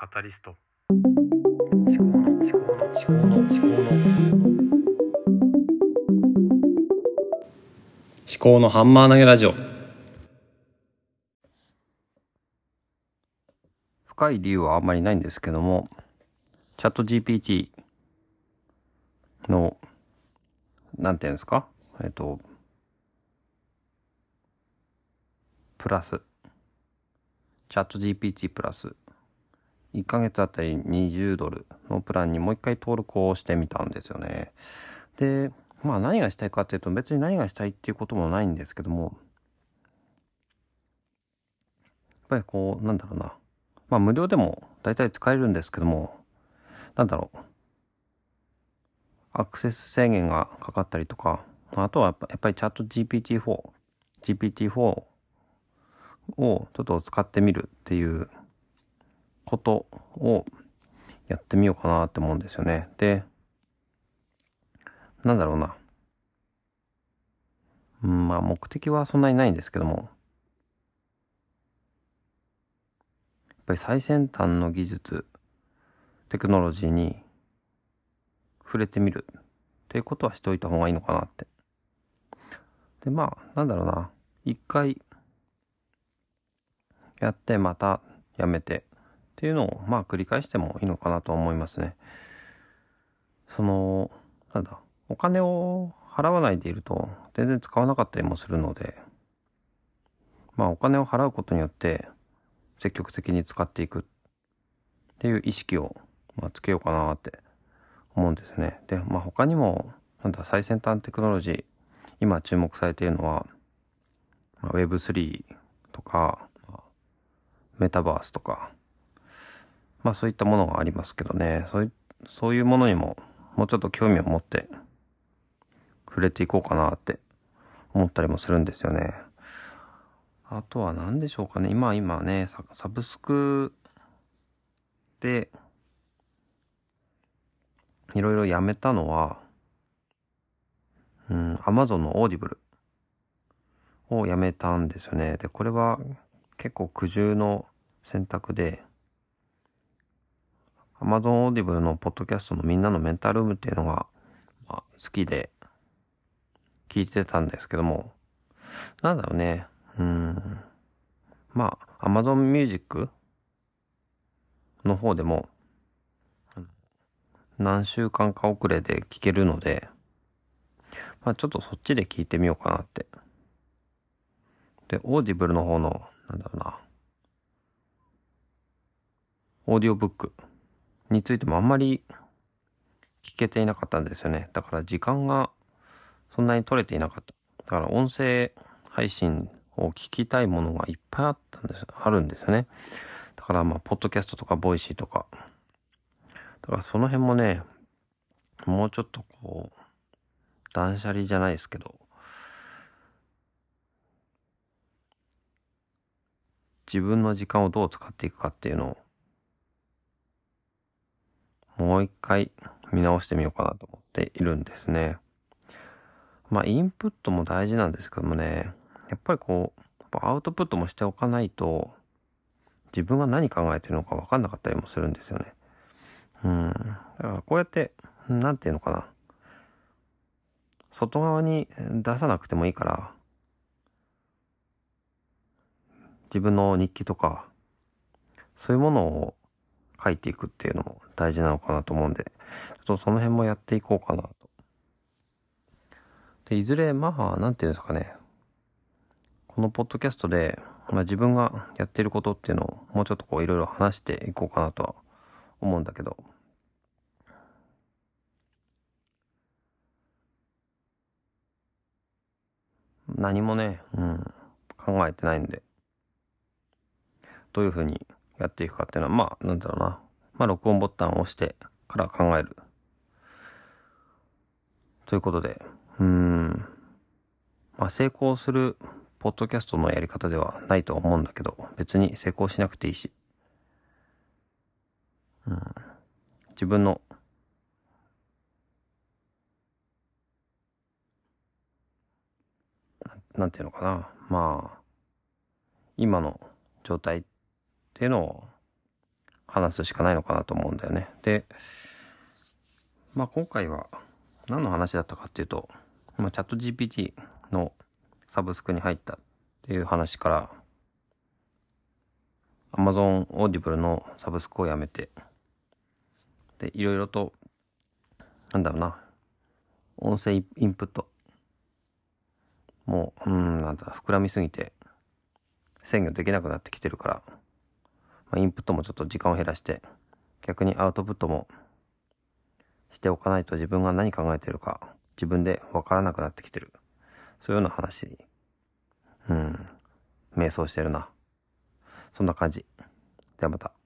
カタリスト。思考の思考の思考の思考の思考のハンマー投げラジオ深い理由はあんまりないんですけどもチャット GPT のなんていうんですかえっとプラスチャット GPT プラス1ヶ月あたり20ドルのプランにもう一回登録をしてみたんですよね。で、まあ何がしたいかっていうと別に何がしたいっていうこともないんですけども、やっぱりこう、なんだろうな。まあ無料でも大体使えるんですけども、なんだろう。アクセス制限がかかったりとか、あとはやっぱりチャット GPT-4、GPT-4 をちょっと使ってみるっていうことをやってみようかなって思うんですよね。で、なんだろうな。うん、まあ目的はそんなにないんですけども、やっぱり最先端の技術、テクノロジーに触れてみるっていうことはしておいた方がいいのかなって。で、まあ、なんだろうな。一回やってまたやめてっていうのをまあ繰り返してもいいのかなと思いますね。その、なんだ、お金を払わないでいると全然使わなかったりもするので、まあお金を払うことによって積極的に使っていくっていう意識を、まあ、つけようかなって思うんですね。で、まあ他にも、なんだ、最先端テクノロジー、今注目されているのは、まあ、Web3 とか、メタバースとか、まあそういったものがありますけどね、そういそういうものにももうちょっと興味を持って触れていこうかなって思ったりもするんですよね。あとは何でしょうかね。今、今ね、サブスクで、いろいろやめたのは、うん、Amazon の Audible をやめたんですよね。で、これは結構苦渋の選択で、Amazon Audible のポッドキャストのみんなのメンタルルームっていうのが、まあ、好きで聞いてたんですけども、なんだろうね、うん、まあ、Amazon Music の方でも、何週間か遅れで聞けるので、まあちょっとそっちで聞いてみようかなって。で、 Audible の方の、なんだろうな、オーディオブック。についてもあんまり聞けていなかったんですよね。だから時間がそんなに取れていなかった。だから音声配信を聞きたいものがいっぱいあったんです、あるんですよね。だからまあ、ポッドキャストとか Voicy とか。だからその辺もね、もうちょっとこう、断捨離じゃないですけど、自分の時間をどう使っていくかっていうのをもう一回見直してみようかなと思っているんですね。まあ、インプットも大事なんですけどもね、やっぱりこう、アウトプットもしておかないと、自分が何考えてるのか分かんなかったりもするんですよね。うん。だからこうやって、なんていうのかな。外側に出さなくてもいいから、自分の日記とか、そういうものを書いていくっていうのも大事なのかなと思うんで、ちょっとその辺もやっていこうかなと。で、いずれ、まあ、なんていうんですかね。このポッドキャストで、まあ自分がやっていることっていうのをもうちょっとこういろいろ話していこうかなとは思うんだけど。何もね、うん、考えてないんで、どういうふうにやっていくかっていうのは、まあ、なんだろうな。まあ、録音ボタンを押してから考える。ということで、うん。まあ、成功するポッドキャストのやり方ではないと思うんだけど、別に成功しなくていいし。うん。自分のなんていうのかな。まあ、今の状態っていうのを話すしかないのかなと思うんだよね。で、まあ今回は何の話だったかっていうと、まあ、チャット GPT のサブスクに入ったっていう話から、Amazon Audible のサブスクをやめて、で、いろいろと、なんだろうな、音声インプット、もう、うん、なんだ、膨らみすぎて、制御できなくなってきてるから、まあ、インプットもちょっと時間を減らして、逆にアウトプットもしておかないと自分が何考えてるか自分でわからなくなってきてる。そういうような話。うん。瞑想してるな。そんな感じ。ではまた。